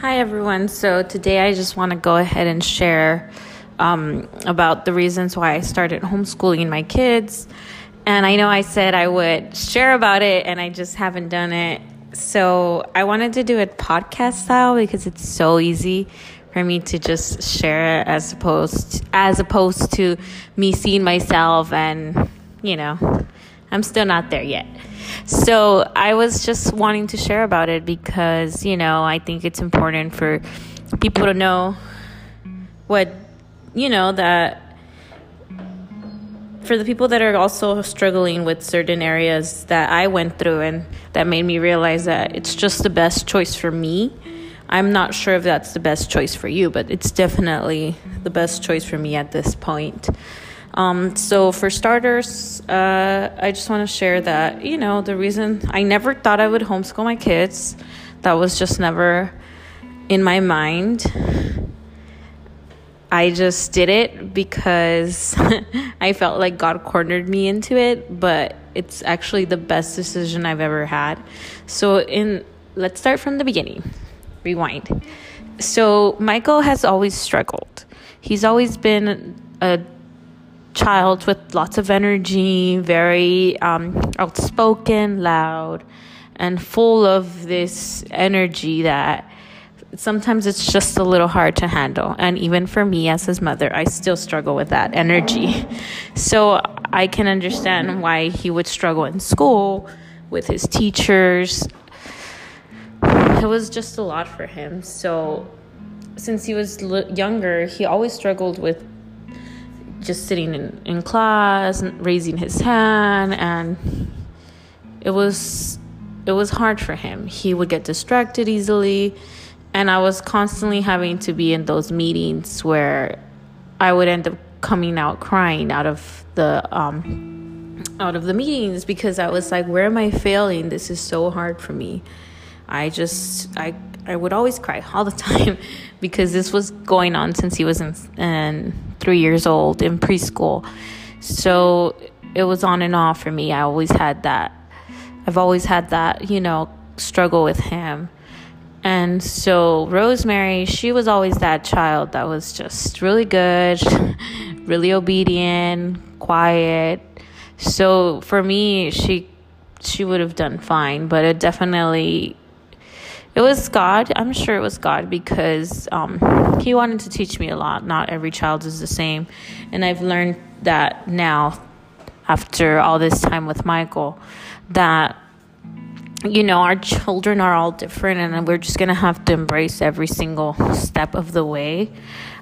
Hi, everyone. So, today I just want to go ahead and share um, about the reasons why I started homeschooling my kids. And I know I said I would share about it, and I just haven't done it. So, I wanted to do it podcast style because it's so easy for me to just share it as opposed as opposed to me seeing myself and you know I'm still not there yet. So I was just wanting to share about it because, you know, I think it's important for people to know what, you know, that for the people that are also struggling with certain areas that I went through and that made me realize that it's just the best choice for me. I'm not sure if that's the best choice for you, but it's definitely the best choice for me at this point. Um, so, for starters, uh, I just want to share that, you know, the reason I never thought I would homeschool my kids, that was just never in my mind. I just did it because I felt like God cornered me into it, but it's actually the best decision I've ever had. So, in let's start from the beginning. Rewind. So, Michael has always struggled. He's always been a child with lots of energy, very um, outspoken, loud, and full of this energy that sometimes it's just a little hard to handle. And even for me as his mother, I still struggle with that energy. So I can understand why he would struggle in school with his teachers. It was just a lot for him. So since he was younger, he always struggled with just sitting in, in class and raising his hand and it was it was hard for him. He would get distracted easily and i was constantly having to be in those meetings where i would end up coming out crying out of the um out of the meetings because i was like where am i failing? This is so hard for me. I just i i would always cry all the time because this was going on since he was in, in three years old in preschool. So it was on and off for me. I always had that. I've always had that, you know, struggle with him. And so Rosemary, she was always that child that was just really good, really obedient, quiet. So for me, she she would have done fine, but it definitely it was God. I'm sure it was God because um, He wanted to teach me a lot. Not every child is the same. And I've learned that now, after all this time with Michael, that, you know, our children are all different and we're just to have to embrace every single step of the way.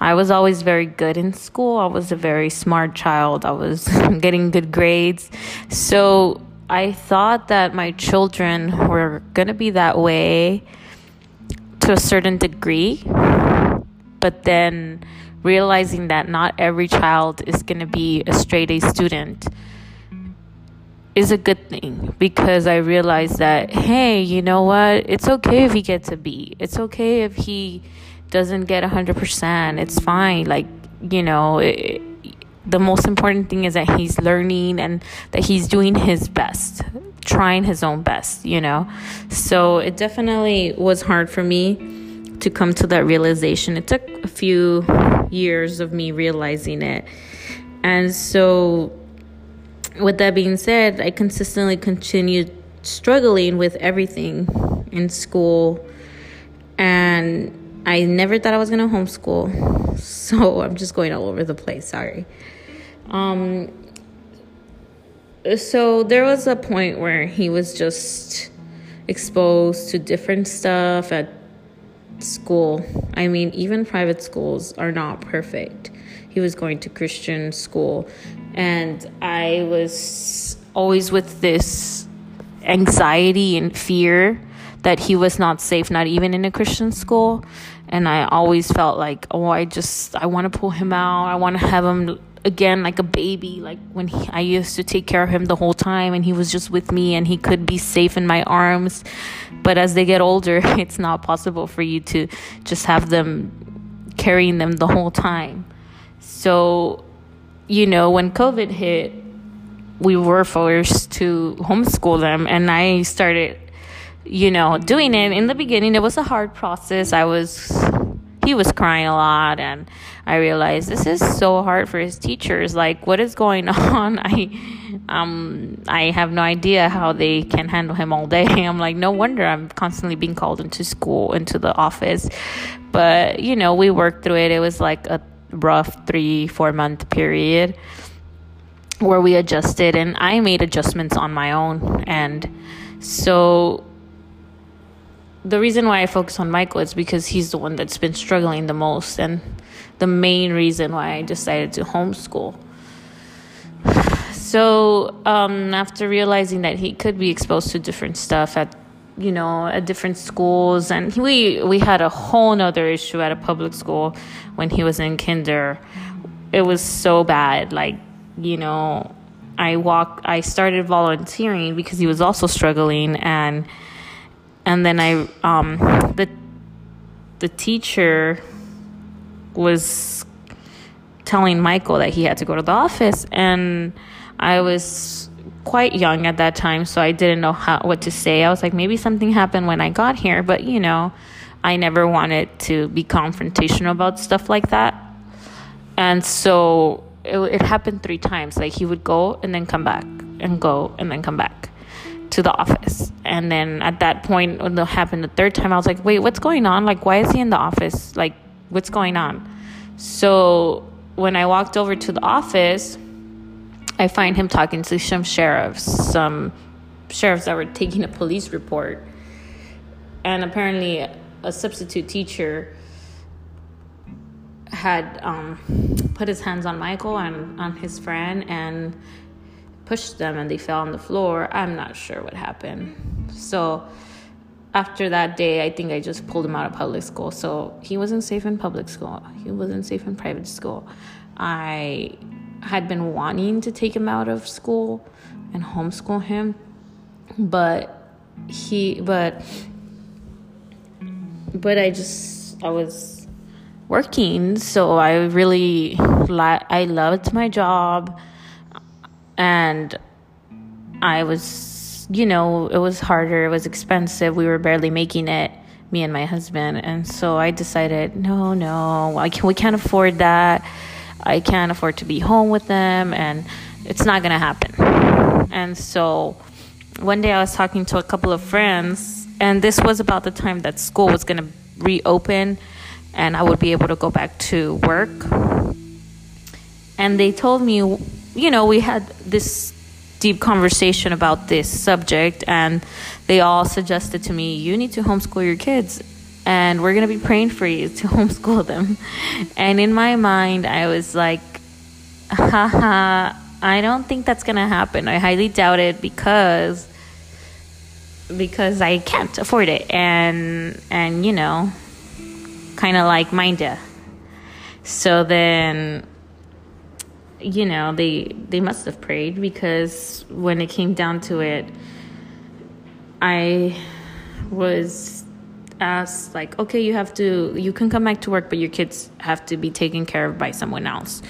I was always very good in school. I was a very smart child. I was getting good grades. So I thought that my children were going to be that way to a certain degree, but then realizing that not every child is going to be a straight A student is a good thing because I realized that, hey, you know what? It's okay if he gets a B. It's okay if he doesn't get 100%. It's fine. Like, you know, it, the most important thing is that he's learning and that he's doing his best, trying his own best, you know? So it definitely was hard for me to come to that realization. It took a few years of me realizing it. And so, with that being said, I consistently continued struggling with everything in school. And I never thought I was going to homeschool. So I'm just going all over the place. Sorry. Um, so there was a point where he was just exposed to different stuff at school. I mean, even private schools are not perfect. He was going to Christian school, and I was always with this anxiety and fear that he was not safe, not even in a Christian school. And I always felt like, oh, I just, I want to pull him out. I want to have him again like a baby like when he, i used to take care of him the whole time and he was just with me and he could be safe in my arms. But as they get older it's not possible for you to just have them carrying them the whole time. So you know when covid hit we were forced to homeschool them and i started you know, doing it. In the beginning, it was a hard process. I was, he was crying a lot, and I realized this is so hard for his teachers. Like, what is going on? I, um, I have no idea how they can handle him all day. I'm like, no wonder I'm constantly being called into school, into the office. But, you know, we worked through it. It was like a rough three, four month period where we adjusted, and I made adjustments on my own. And so, the reason why I focus on Michael is because he's the one that's been struggling the most, and the main reason why I decided to homeschool. So, um, after realizing that he could be exposed to different stuff at you know at different schools and we we had a whole nother issue at a public school when he was in kinder it was so bad like you know i walk i started volunteering because he was also struggling and and then i um the the teacher was telling michael that he had to go to the office and i was quite young at that time, so I didn't know how what to say. I was like, maybe something happened when I got here, but you know, I never wanted to be confrontational about stuff like that. And so it, it happened three times. Like he would go and then come back, and go and then come back to the office. And then at that point, when it happened the third time, I was like, wait, what's going on? Like, why is he in the office? Like, what's going on? So when I walked over to the office, I find him talking to some sheriffs, some sheriffs that were taking a police report. And apparently, a substitute teacher had um, put his hands on Michael and on his friend and pushed them, and they fell on the floor. I'm not sure what happened. So, after that day, I think I just pulled him out of public school. So, he wasn't safe in public school, he wasn't safe in private school. I had been wanting to take him out of school and homeschool him, but he, but, but I just, I was working, so I really, I loved my job, and I was, you know, it was harder, it was expensive, we were barely making it me and my husband and so i decided no no I can, we can't afford that I can't afford to be home with them, and it's not gonna happen. And so one day I was talking to a couple of friends, and this was about the time that school was gonna reopen and I would be able to go back to work. And they told me, you know, we had this deep conversation about this subject, and they all suggested to me, you need to homeschool your kids and we're going to be praying for you to homeschool them. And in my mind, I was like, haha, I don't think that's going to happen. I highly doubt it because because I can't afford it and and you know, kind of like Minda. So then you know, they they must have prayed because when it came down to it, I was asked like okay you have to you can come back to work but your kids have to be taken care of by someone else.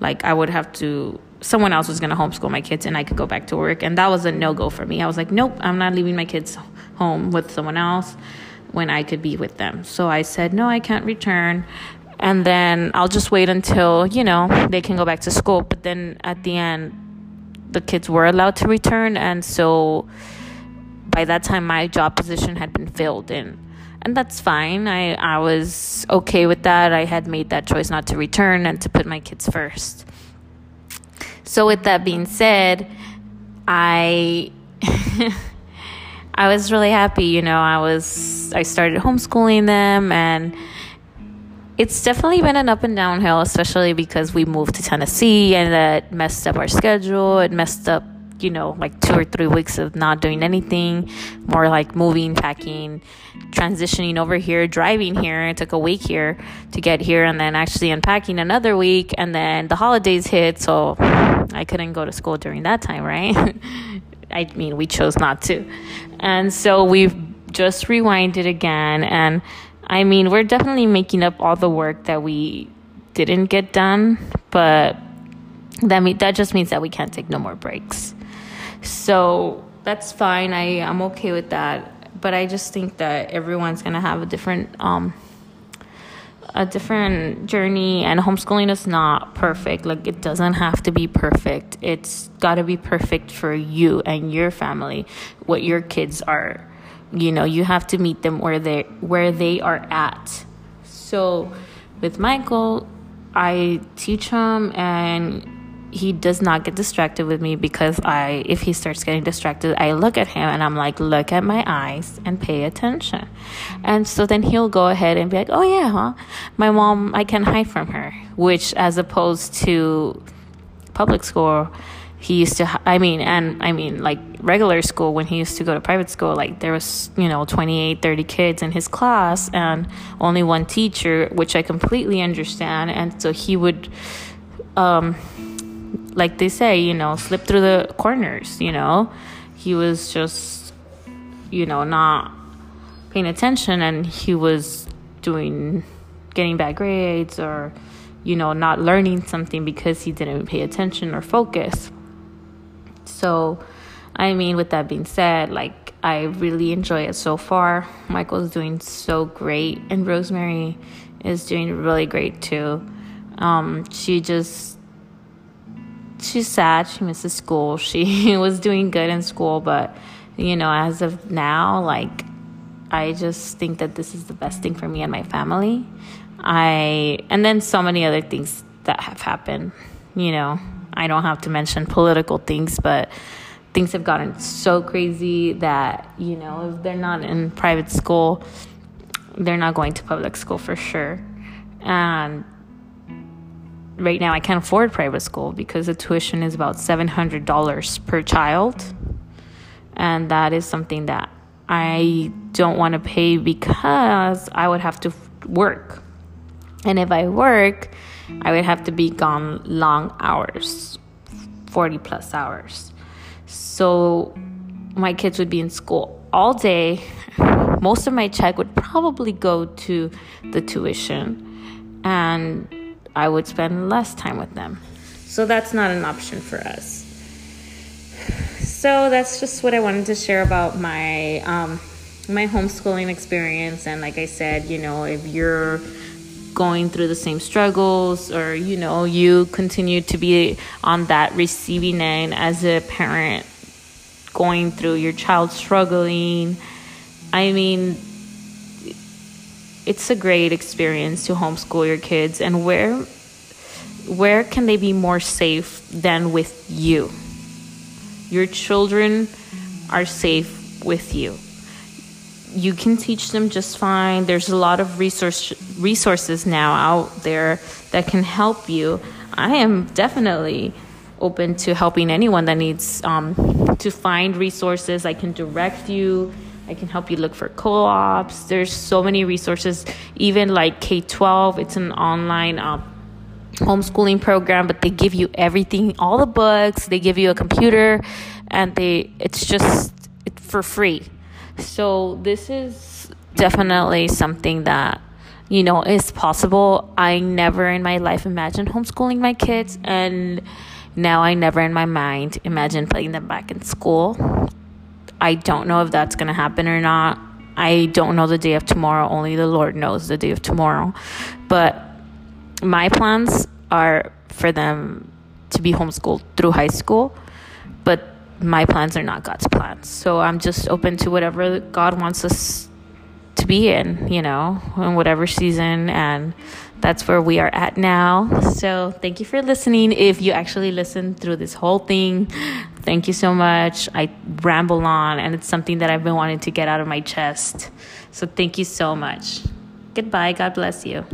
Like i would have to someone else was going to homeschool my kids and i could go back to work. And that was a no-go for me. I was like nope i'm not leaving my kids home with someone else when i could be with them. So i said no i can't return and then i'll just wait until you know they can go back to school but then at the end the kids were allowed to return and so by that time my job position had been filled in and that's fine. I I was okay with that. I had made that choice not to return and to put my kids first. So with that being said, I I was really happy, you know. I was I started homeschooling them and it's definitely been an up and downhill, especially because we moved to Tennessee and that messed up our schedule. It messed up you know, like two or three weeks of not doing anything, more like moving, packing, transitioning over here, driving here. It took a week here to get here, and then actually unpacking another week, and then the holidays hit, so I couldn't go to school during that time, right? I mean, we chose not to. And so we've just rewinded again, and I mean, we're definitely making up all the work that we didn't get done, but that mean that just means that we can't take no more breaks. So that's fine. I I'm okay with that. but I just think that everyone's gonna have a different um, a different journey and homeschooling is not perfect like it doesn't have to be perfect it's got to be perfect for you and your family what your kids are you know you have to meet them where they where they are at so with michael i teach him and he does not get distracted with me because I if he starts getting distracted, I look at him and I'm like, look at my eyes and pay attention. And so then he'll go ahead and be like, oh yeah, huh? My mom, I can hide from her. Which as opposed to public school, he used to i mean and i mean like regular school when he used to go to private school like there was you know 28 30 kids in his class and only one teacher which i completely understand and so he would um like they say, you know, slip through the corners, you know. He was just, you know, not paying attention and he was doing, getting bad grades or, you know, not learning something because he didn't pay attention or focus. So, I mean, with that being said, like, I really enjoy it so far. Michael's doing so great, and Rosemary is doing really great too. Um, she just she's sad. She misses school. She was doing good in school, but you know, as of now, like I just think that this is the best thing for me and my family. I and then so many other things that have happened. You know, I don't have to mention political things, but things have gotten so crazy that you know if they're not in private school, they're not going to public school for sure. And right now I can't afford private school because the tuition is about $700 per child. And that is something that I don't want to pay because I would have to work. And if I work, I would have to be gone long hours 40 plus hours. So my kids would be in school all day. Most of my check would probably go to the tuition. And I would spend less time with them. So that's not an option for us. So that's just what I wanted to share about my um, my homeschooling experience. And like I said, you know, if you're going through the same struggles or you know you continue to be on that receiving end as a parent going through your child struggling. I mean it's a great experience to homeschool your kids. And where where can they be more safe than with you? Your children are safe with you you can teach them just fine there's a lot of resource resources now out there that can help you i am definitely open to helping anyone that needs um, to find resources i can direct you I can help you look for co-ops. There's so many resources. Even like K12, it's an online um, homeschooling program, but they give you everything, all the books. They give you a computer, and they it's just for free. So this is definitely something that you know is possible. I never in my life imagined homeschooling my kids, and now I never in my mind imagine putting them back in school. I don't know if that's going to happen or not. I don't know the day of tomorrow. Only the Lord knows the day of tomorrow. But my plans are for them to be homeschooled through high school my plans are not God's plans. So I'm just open to whatever God wants us to be in, you know, in whatever season. And that's where we are at now. So thank you for listening. If you actually listened through this whole thing, thank you so much. I ramble on, and it's something that I've been wanting to get out of my chest. So thank you so much. Goodbye. God bless you.